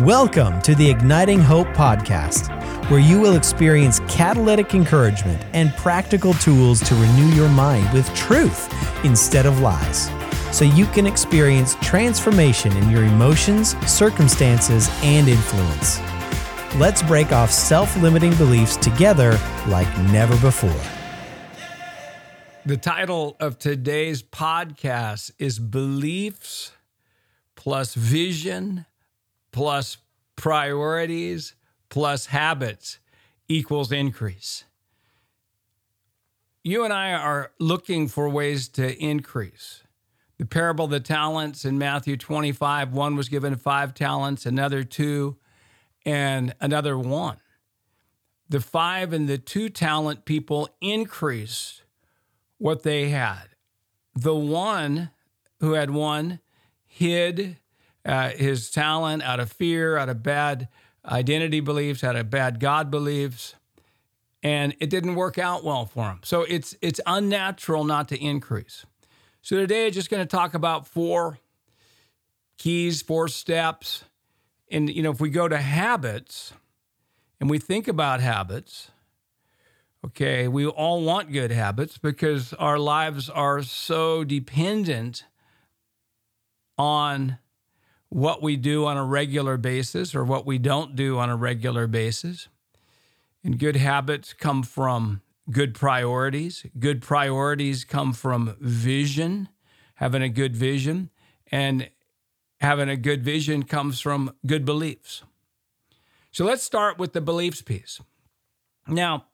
Welcome to the Igniting Hope podcast, where you will experience catalytic encouragement and practical tools to renew your mind with truth instead of lies, so you can experience transformation in your emotions, circumstances, and influence. Let's break off self limiting beliefs together like never before. The title of today's podcast is Beliefs plus Vision plus priorities plus habits equals increase. You and I are looking for ways to increase. The parable of the talents in Matthew 25 one was given five talents, another two, and another one. The five and the two talent people increased what they had. The one who had one hid uh, his talent out of fear, out of bad identity beliefs, out of bad God beliefs, and it didn't work out well for him. So it's it's unnatural not to increase. So today, I'm just going to talk about four keys, four steps, and you know, if we go to habits and we think about habits. Okay, we all want good habits because our lives are so dependent on what we do on a regular basis or what we don't do on a regular basis. And good habits come from good priorities. Good priorities come from vision, having a good vision. And having a good vision comes from good beliefs. So let's start with the beliefs piece. Now,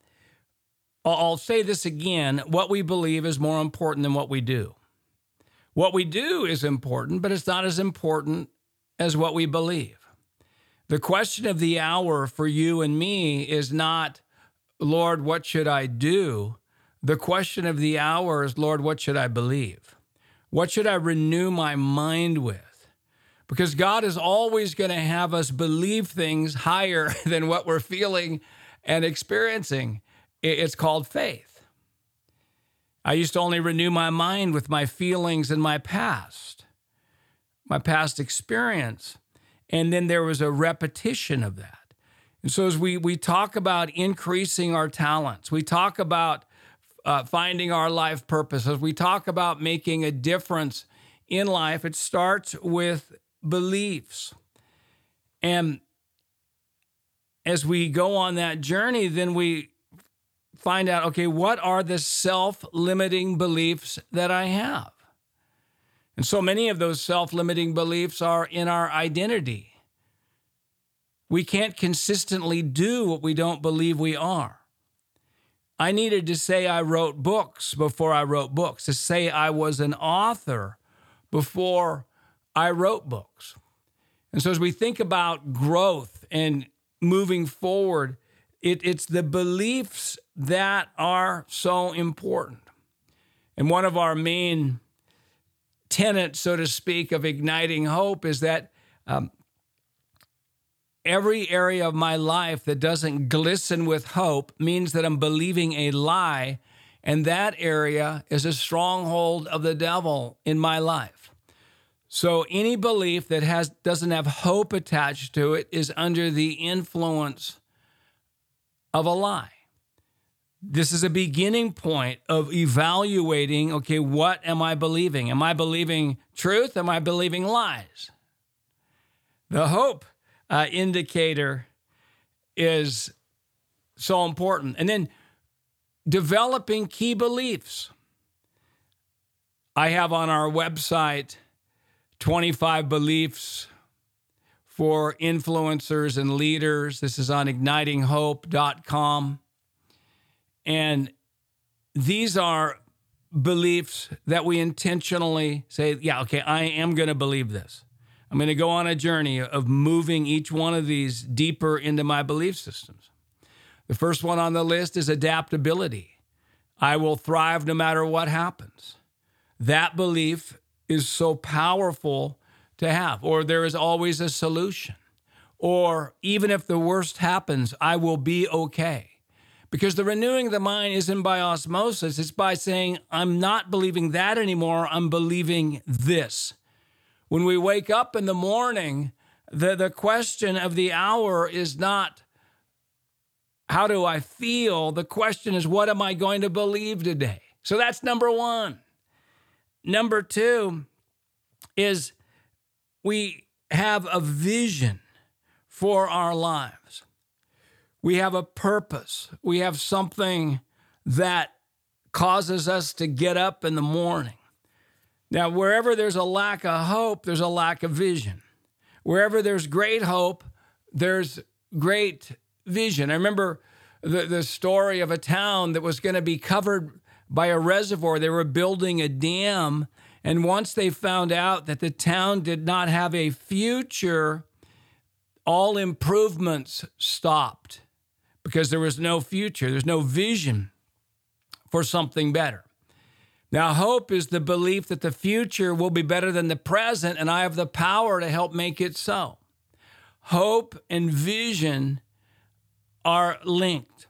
I'll say this again what we believe is more important than what we do. What we do is important, but it's not as important as what we believe. The question of the hour for you and me is not, Lord, what should I do? The question of the hour is, Lord, what should I believe? What should I renew my mind with? Because God is always going to have us believe things higher than what we're feeling and experiencing. It's called faith. I used to only renew my mind with my feelings and my past my past experience. And then there was a repetition of that. And so as we, we talk about increasing our talents, we talk about uh, finding our life purpose, as we talk about making a difference in life, it starts with beliefs. And as we go on that journey, then we find out okay, what are the self limiting beliefs that I have? And so many of those self limiting beliefs are in our identity. We can't consistently do what we don't believe we are. I needed to say I wrote books before I wrote books, to say I was an author before I wrote books. And so as we think about growth and moving forward, it, it's the beliefs that are so important. And one of our main tenet, so to speak, of igniting hope is that um, every area of my life that doesn't glisten with hope means that I'm believing a lie, and that area is a stronghold of the devil in my life. So any belief that has doesn't have hope attached to it is under the influence of a lie this is a beginning point of evaluating okay, what am I believing? Am I believing truth? Am I believing lies? The hope uh, indicator is so important. And then developing key beliefs. I have on our website 25 beliefs for influencers and leaders. This is on ignitinghope.com. And these are beliefs that we intentionally say, yeah, okay, I am going to believe this. I'm going to go on a journey of moving each one of these deeper into my belief systems. The first one on the list is adaptability. I will thrive no matter what happens. That belief is so powerful to have, or there is always a solution, or even if the worst happens, I will be okay. Because the renewing of the mind isn't by osmosis, it's by saying, I'm not believing that anymore, I'm believing this. When we wake up in the morning, the, the question of the hour is not how do I feel? The question is, what am I going to believe today? So that's number one. Number two is we have a vision for our lives. We have a purpose. We have something that causes us to get up in the morning. Now, wherever there's a lack of hope, there's a lack of vision. Wherever there's great hope, there's great vision. I remember the, the story of a town that was going to be covered by a reservoir. They were building a dam. And once they found out that the town did not have a future, all improvements stopped because there was no future, there's no vision for something better. Now, hope is the belief that the future will be better than the present, and I have the power to help make it so. Hope and vision are linked.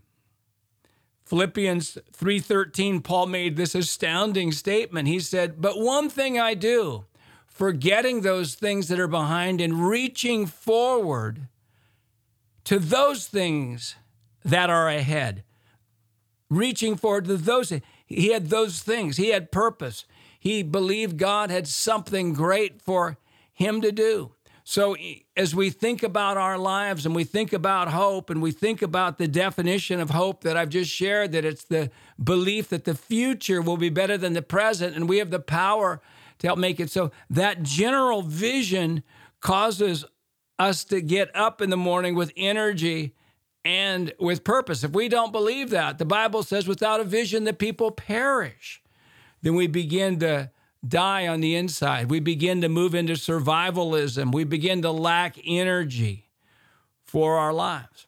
Philippians 3:13 Paul made this astounding statement. He said, "But one thing I do, forgetting those things that are behind and reaching forward to those things that are ahead." Reaching forward to those he had those things. He had purpose. He believed God had something great for him to do. So, as we think about our lives and we think about hope and we think about the definition of hope that I've just shared, that it's the belief that the future will be better than the present and we have the power to help make it so, that general vision causes us to get up in the morning with energy and with purpose. If we don't believe that, the Bible says, without a vision, the people perish. Then we begin to die on the inside. We begin to move into survivalism. We begin to lack energy for our lives.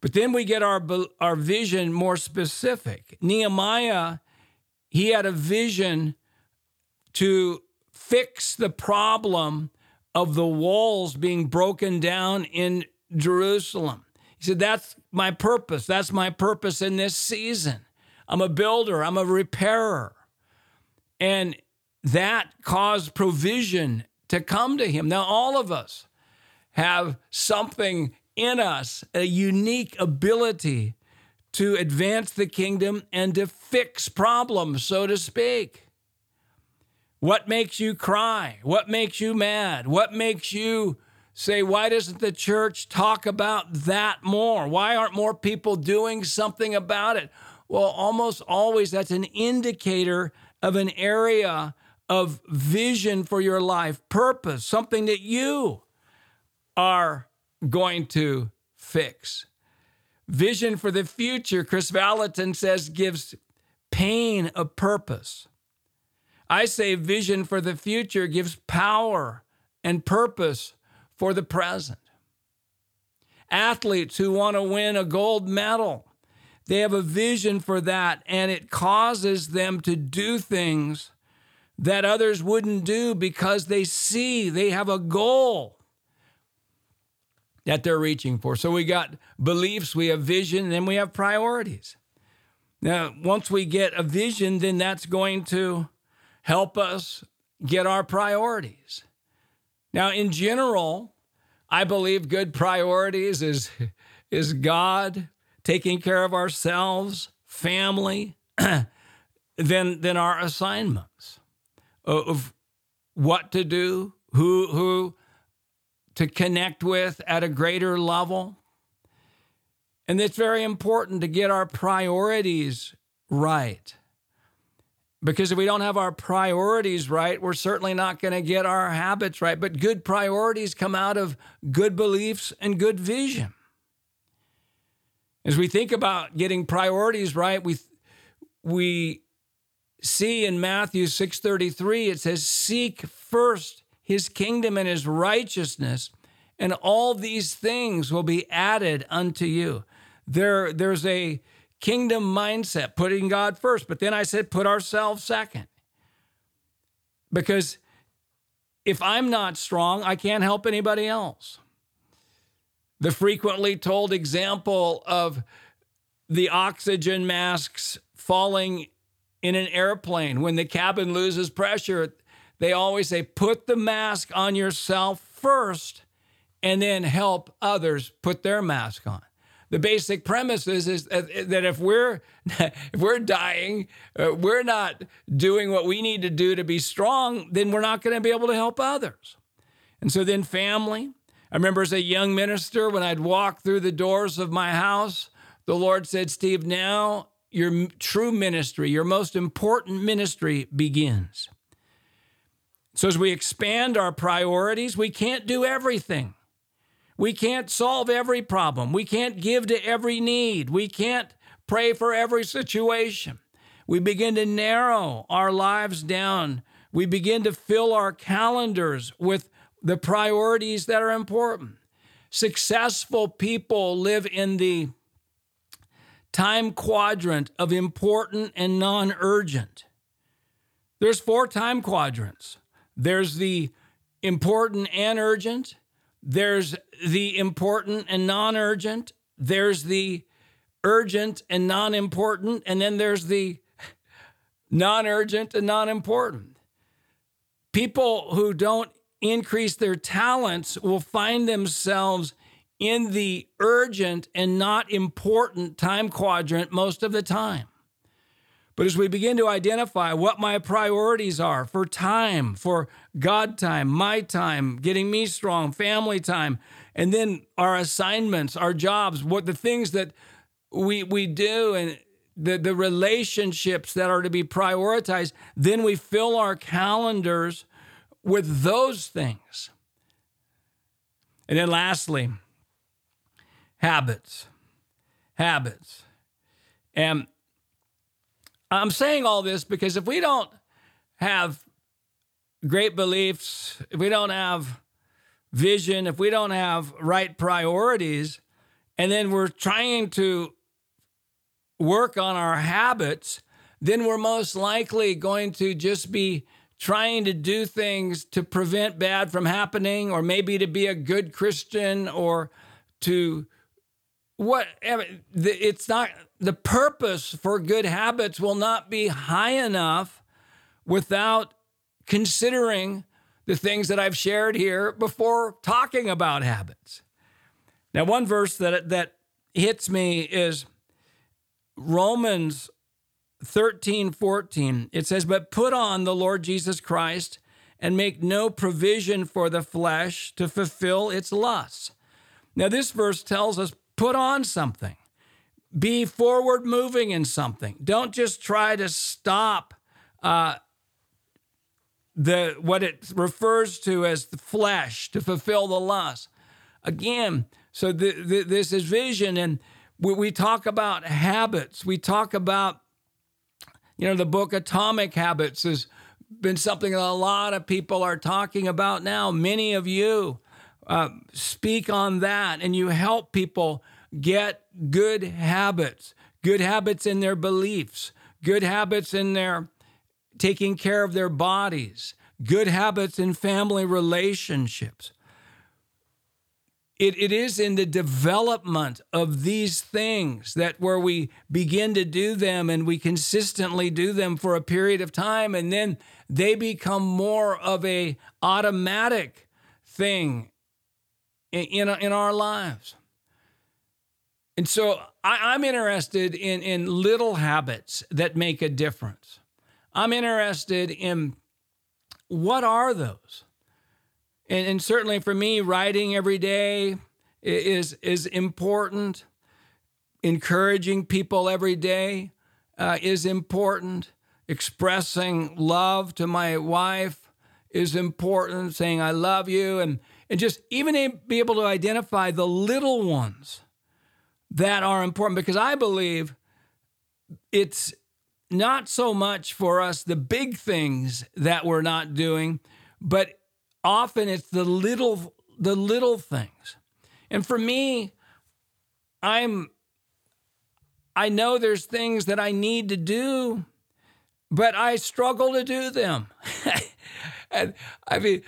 But then we get our, our vision more specific. Nehemiah, he had a vision to fix the problem of the walls being broken down in Jerusalem. He said, That's my purpose. That's my purpose in this season. I'm a builder, I'm a repairer. And that caused provision to come to him. Now, all of us have something in us, a unique ability to advance the kingdom and to fix problems, so to speak. What makes you cry? What makes you mad? What makes you say, why doesn't the church talk about that more? Why aren't more people doing something about it? Well, almost always that's an indicator of an area of vision for your life, purpose, something that you are going to fix. Vision for the future, Kris Vallotton says, gives pain a purpose. I say vision for the future gives power and purpose for the present. Athletes who want to win a gold medal, they have a vision for that, and it causes them to do things that others wouldn't do because they see they have a goal that they're reaching for. So we got beliefs, we have vision, then we have priorities. Now, once we get a vision, then that's going to help us get our priorities. Now, in general, I believe good priorities is, is God taking care of ourselves, family, than, than our assignments of what to do, who who to connect with at a greater level. And it's very important to get our priorities right. Because if we don't have our priorities right, we're certainly not going to get our habits right. But good priorities come out of good beliefs and good vision. As we think about getting priorities right, we we see in Matthew 6:33 it says seek first his kingdom and his righteousness and all these things will be added unto you. There there's a kingdom mindset, putting God first, but then I said put ourselves second. Because if I'm not strong, I can't help anybody else. The frequently told example of the oxygen masks falling in an airplane, when the cabin loses pressure, they always say, put the mask on yourself first and then help others put their mask on. The basic premise is, is that if we're if we're dying, uh, we're not doing what we need to do to be strong, then we're not going to be able to help others. And so then family. I remember as a young minister when I'd walk through the doors of my house, the Lord said, "Steve, now your true ministry, your most important ministry begins." So as we expand our priorities, we can't do everything. We can't solve every problem. We can't give to every need. We can't pray for every situation. We begin to narrow our lives down. We begin to fill our calendars with the priorities that are important. Successful people live in the time quadrant of important and non urgent. There's four time quadrants there's the important and urgent, there's the important and non urgent. There's the urgent and non important. And then there's the non urgent and non important. People who don't increase their talents will find themselves in the urgent and not important time quadrant most of the time. But as we begin to identify what my priorities are for time, for God time, my time, getting me strong, family time, and then our assignments, our jobs, what the things that we we do and the, the relationships that are to be prioritized, then we fill our calendars with those things. And then lastly, habits. Habits. And I'm saying all this because if we don't have great beliefs, if we don't have vision, if we don't have right priorities, and then we're trying to work on our habits, then we're most likely going to just be trying to do things to prevent bad from happening, or maybe to be a good Christian, or to whatever. It's not the purpose for good habits will not be high enough without considering the things that I've shared here before talking about habits. Now, one verse that, that hits me is Romans 13 14. It says, But put on the Lord Jesus Christ and make no provision for the flesh to fulfill its lusts. Now, this verse tells us put on something. Be forward moving in something. Don't just try to stop uh, the what it refers to as the flesh to fulfill the lust. Again, so the, the, this is vision, and we, we talk about habits. We talk about, you know, the book Atomic Habits has been something that a lot of people are talking about now. Many of you uh, speak on that, and you help people get good habits, good habits in their beliefs, good habits in their taking care of their bodies, good habits in family relationships. It, it is in the development of these things that where we begin to do them and we consistently do them for a period of time and then they become more of a automatic thing in, in, in our lives and so I, am interested in, in little habits that make a difference. I'm interested in what are those? And, and certainly for me, writing every day is, is important. Encouraging people every day uh, is important. Expressing love to my wife is important. Saying, I love you. And, and just even be able to identify the little ones that are important because I believe it's not so much for us the big things that we're not doing, but often it's the little the little things. And for me, I'm I know there's things that I need to do, but I struggle to do them. and I mean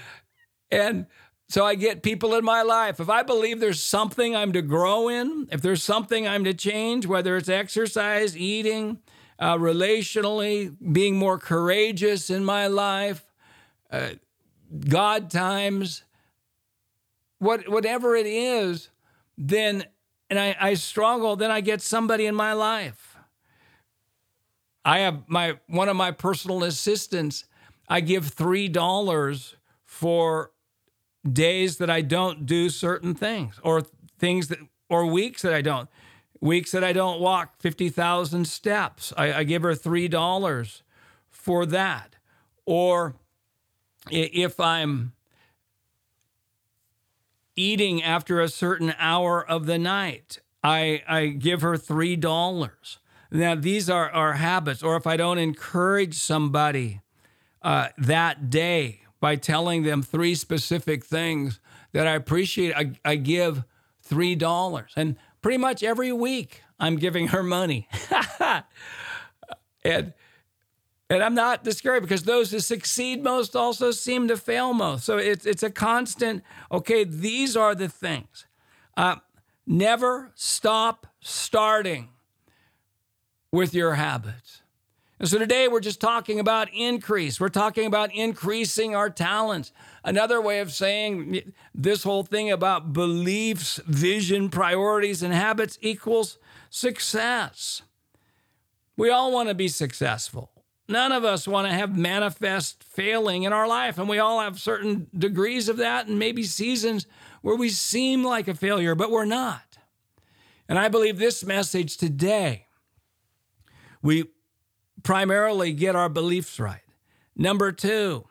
and so I get people in my life. If I believe there's something I'm to grow in, if there's something I'm to change, whether it's exercise, eating, uh, relationally, being more courageous in my life, uh, God times, what whatever it is, then and I, I struggle, then I get somebody in my life. I have my one of my personal assistants, I give three dollars for days that I don't do certain things or things that or weeks that I don't. Weeks that I don't walk 50,000 steps. I, I give her $3 for that. Or if I'm eating after a certain hour of the night, I, I give her $3. Now, these are our habits. Or if I don't encourage somebody uh, that day by telling them three specific things that I appreciate, I, I give $3. And pretty much every week I'm giving her money. and and I'm not discouraged because those who succeed most also seem to fail most. So it's it's a constant. Okay, these are the things. Uh, never stop starting with your habits. And so today we're just talking about increase. We're talking about increasing our talents. Another way of saying this whole thing about beliefs, vision, priorities, and habits equals success. We all want to be successful. None of us want to have manifest failing in our life. And we all have certain degrees of that and maybe seasons where we seem like a failure, but we're not. And I believe this message today, we primarily get our beliefs right. Number two,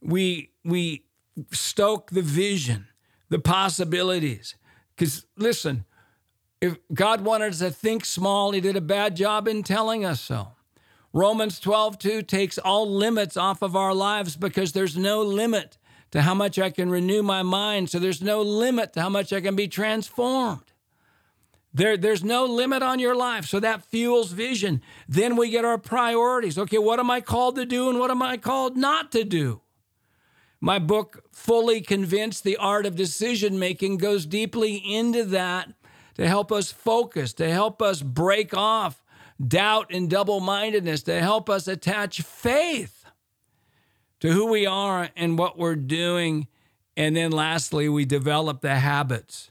we, we stoke the vision, the possibilities. Because listen, if God wanted us to think small, He did a bad job in telling us so. Romans 12, 2 takes all limits off of our lives because there's no limit to how much I can renew my mind. So there's no limit to how much I can be transformed. There, there's no limit on your life. So that fuels vision. Then we get our priorities. Okay, what am I called to do and what am I called not to do? My book, Fully Convinced The Art of Decision Making, goes deeply into that to help us focus, to help us break off doubt and double mindedness, to help us attach faith to who we are and what we're doing. And then lastly, we develop the habits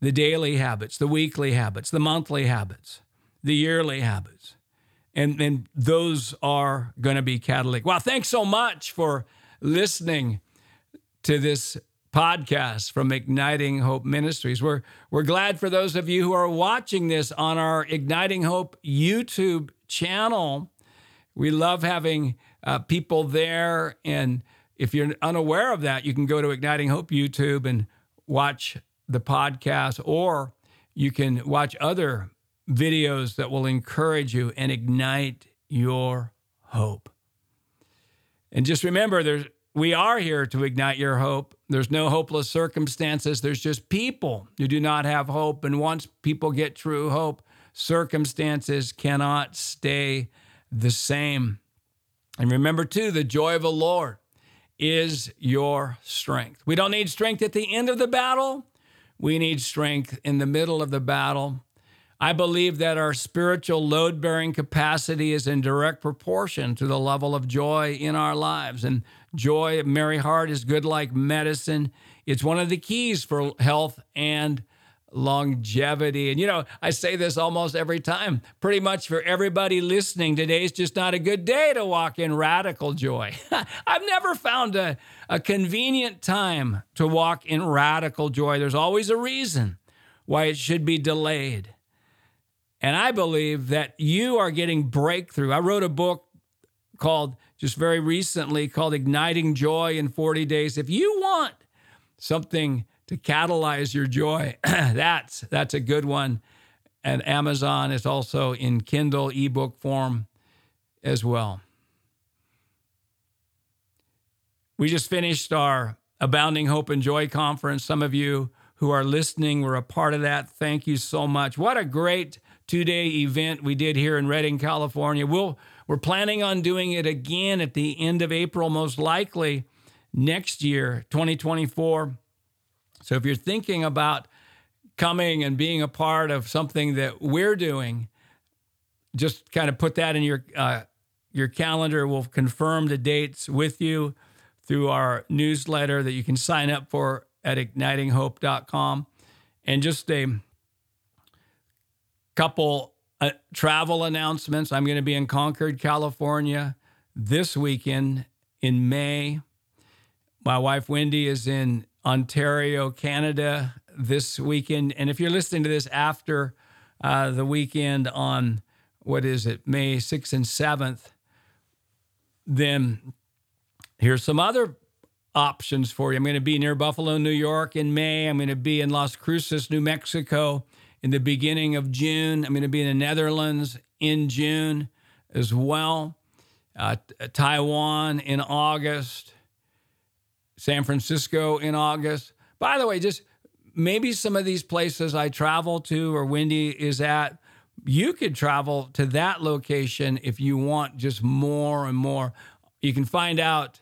the daily habits, the weekly habits, the monthly habits, the yearly habits. And, and those are going to be catalytic. Well, thanks so much for listening to this podcast from Igniting Hope Ministries. We're, we're glad for those of you who are watching this on our Igniting Hope YouTube channel. We love having uh, people there. And if you're unaware of that, you can go to Igniting Hope YouTube and watch the podcast, or you can watch other videos that will encourage you and ignite your hope. And just remember, there's we are here to ignite your hope. There's no hopeless circumstances. There's just people who do not have hope. And once people get true hope, circumstances cannot stay the same. And remember, too, the joy of the Lord is your strength. We don't need strength at the end of the battle. We need strength in the middle of the battle. I believe that our spiritual load bearing capacity is in direct proportion to the level of joy in our lives. And joy, merry heart, is good like medicine. It's one of the keys for health and longevity. And you know, I say this almost every time. Pretty much for everybody listening, today's just not a good day to walk in radical joy. I've never found a, a convenient time to walk in radical joy. There's always a reason why it should be delayed. And I believe that you are getting breakthrough. I wrote a book called just very recently called Igniting Joy in 40 Days. If you want something to catalyze your joy. that's that's a good one. And Amazon is also in Kindle ebook form as well. We just finished our Abounding Hope and Joy conference. Some of you who are listening were a part of that. Thank you so much. What a great two-day event we did here in Redding, California. We'll we're planning on doing it again at the end of April, most likely next year, 2024. So if you're thinking about coming and being a part of something that we're doing, just kind of put that in your uh, your calendar. We'll confirm the dates with you through our newsletter that you can sign up for at ignitinghope.com. And just a couple uh, travel announcements. I'm going to be in Concord, California this weekend in May. My wife Wendy is in Ontario, Canada this weekend. And if you're listening to this after uh, the weekend on what is it, May 6th and 7th, then here's some other options for you. I'm going to be near Buffalo, New York in May. I'm going to be in Las Cruces, New Mexico in the beginning of June. I'm going to be in the Netherlands in June as well. Uh, Taiwan in August. San Francisco in August. By the way, just maybe some of these places I travel to or Wendy is at, you could travel to that location if you want just more and more. You can find out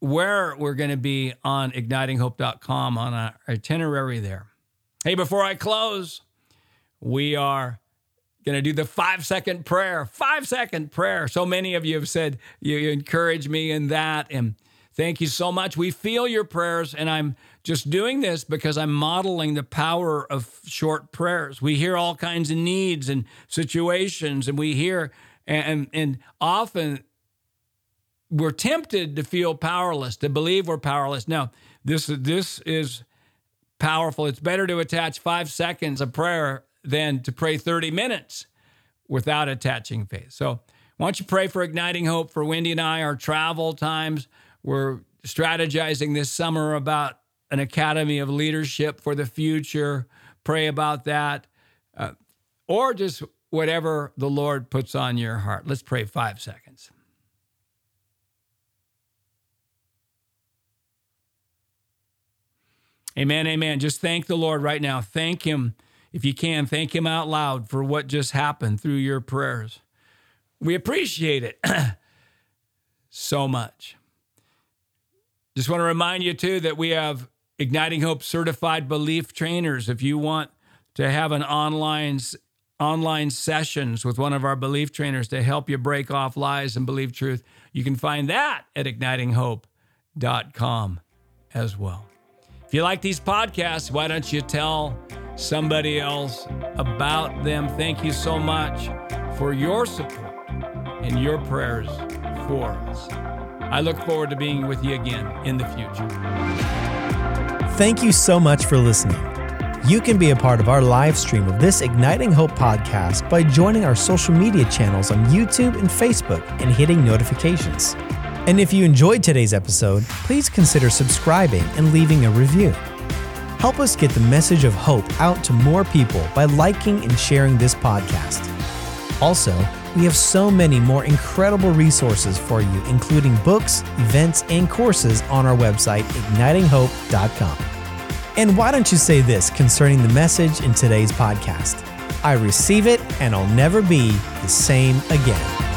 where we're going to be on ignitinghope.com on our itinerary there. Hey, before I close, we are going to do the five second prayer. Five second prayer. So many of you have said you encourage me in that. And thank you so much. We feel your prayers. And I'm just doing this because I'm modeling the power of short prayers. We hear all kinds of needs and situations, and we hear, and, and often we're tempted to feel powerless, to believe we're powerless. No, this this is powerful. It's better to attach five seconds of prayer than to pray 30 minutes without attaching faith. So why don't you pray for igniting hope for Wendy and I, our travel times. We're strategizing this summer about an academy of leadership for the future. Pray about that. Uh, or just whatever the Lord puts on your heart. Let's pray five seconds. Amen, amen. Just thank the Lord right now. Thank Him, if you can, thank Him out loud for what just happened through your prayers. We appreciate it so much. Just want to remind you, too, that we have Igniting Hope certified belief trainers. If you want to have an online online sessions with one of our belief trainers to help you break off lies and believe truth, you can find that at ignitinghope.com as well. If you like these podcasts, why don't you tell somebody else about them? Thank you so much for your support and your prayers for us. I look forward to being with you again in the future. Thank you so much for listening. You can be a part of our live stream of this Igniting Hope podcast by joining our social media channels on YouTube and Facebook and hitting notifications. And if you enjoyed today's episode, please consider subscribing and leaving a review. Help us get the message of hope out to more people by liking and sharing this podcast. Also, we have so many more incredible resources for you, including books, events, and courses on our website, ignitinghope.com. And why don't you say this concerning the message in today's podcast? I receive it and I'll never be the same again.